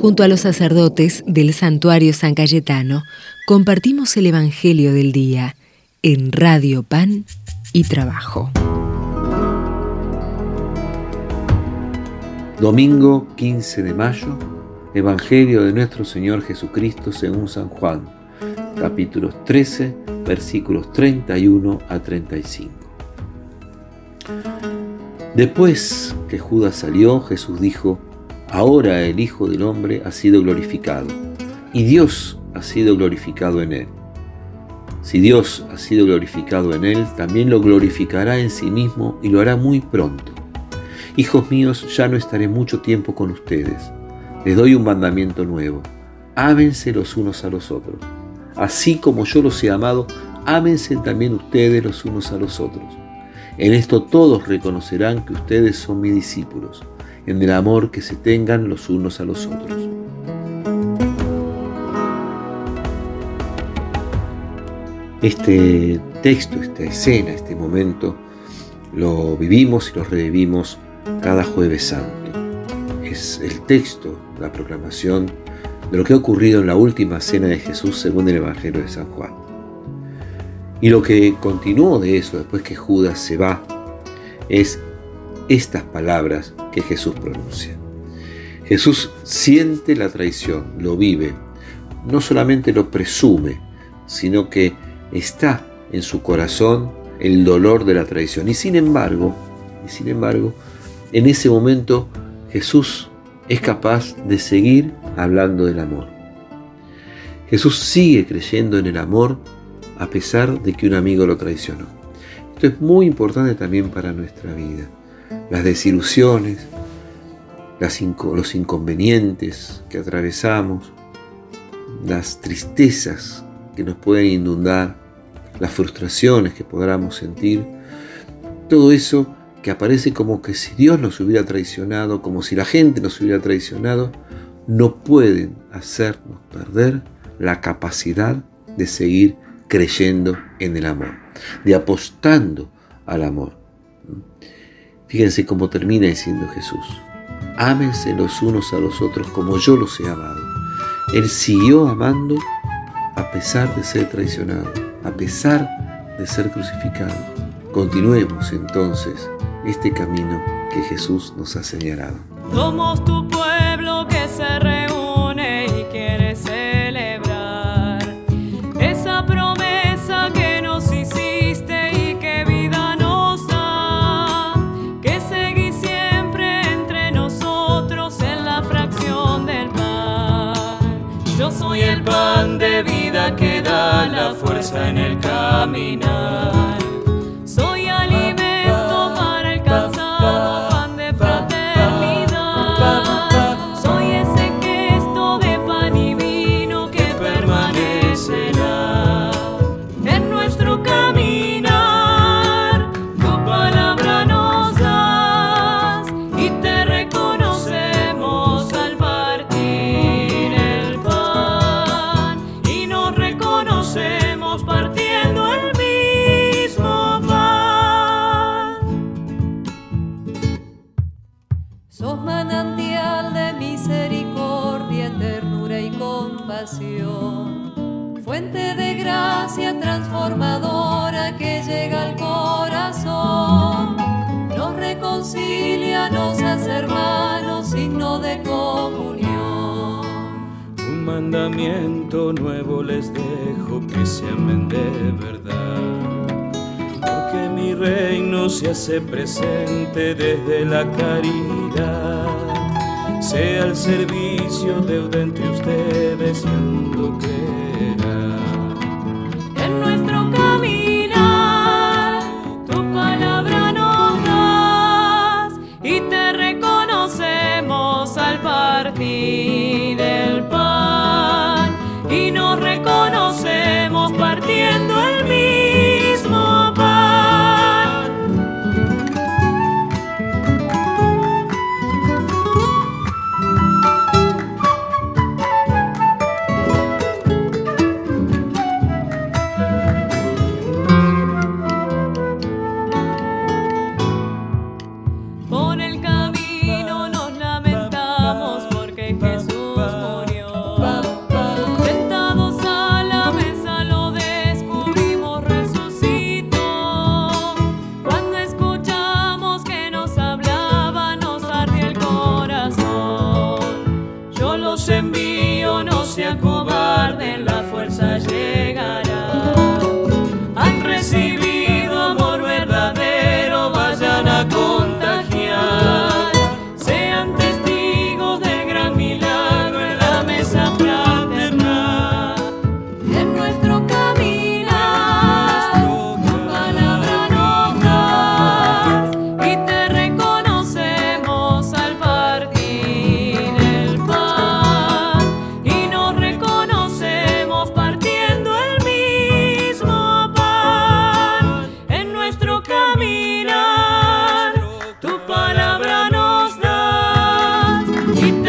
Junto a los sacerdotes del santuario San Cayetano, compartimos el Evangelio del Día en Radio Pan y Trabajo. Domingo 15 de mayo, Evangelio de nuestro Señor Jesucristo según San Juan, capítulos 13, versículos 31 a 35. Después que Judas salió, Jesús dijo, Ahora el Hijo del Hombre ha sido glorificado, y Dios ha sido glorificado en él. Si Dios ha sido glorificado en él, también lo glorificará en sí mismo y lo hará muy pronto. Hijos míos, ya no estaré mucho tiempo con ustedes. Les doy un mandamiento nuevo. Ámense los unos a los otros. Así como yo los he amado, ámense también ustedes los unos a los otros. En esto todos reconocerán que ustedes son mis discípulos en el amor que se tengan los unos a los otros. Este texto, esta escena, este momento, lo vivimos y lo revivimos cada jueves santo. Es el texto, la proclamación de lo que ha ocurrido en la última cena de Jesús según el Evangelio de San Juan. Y lo que continuó de eso después que Judas se va es estas palabras que Jesús pronuncia. Jesús siente la traición, lo vive, no solamente lo presume, sino que está en su corazón el dolor de la traición. Y sin embargo, y sin embargo, en ese momento Jesús es capaz de seguir hablando del amor. Jesús sigue creyendo en el amor a pesar de que un amigo lo traicionó. Esto es muy importante también para nuestra vida las desilusiones, los inconvenientes que atravesamos, las tristezas que nos pueden inundar, las frustraciones que podamos sentir, todo eso que aparece como que si Dios nos hubiera traicionado, como si la gente nos hubiera traicionado, no pueden hacernos perder la capacidad de seguir creyendo en el amor, de apostando al amor. Fíjense cómo termina diciendo Jesús. Ámense los unos a los otros como yo los he amado. Él siguió amando a pesar de ser traicionado, a pesar de ser crucificado. Continuemos entonces este camino que Jesús nos ha señalado. Somos tu pueblo que se Soy el pan de vida que da la fuerza en el caminar. Reconocemos partiendo el mismo pan. Sos manantial de misericordia, ternura y compasión. Fuente de gracia transformadora que llega al corazón. Nos reconcilia, nos hace hermanos, mandamiento nuevo les dejo que se amen de verdad. Porque mi reino se hace presente desde la caridad. Sea el servicio deuda entre ustedes y el mundo creerá. Thank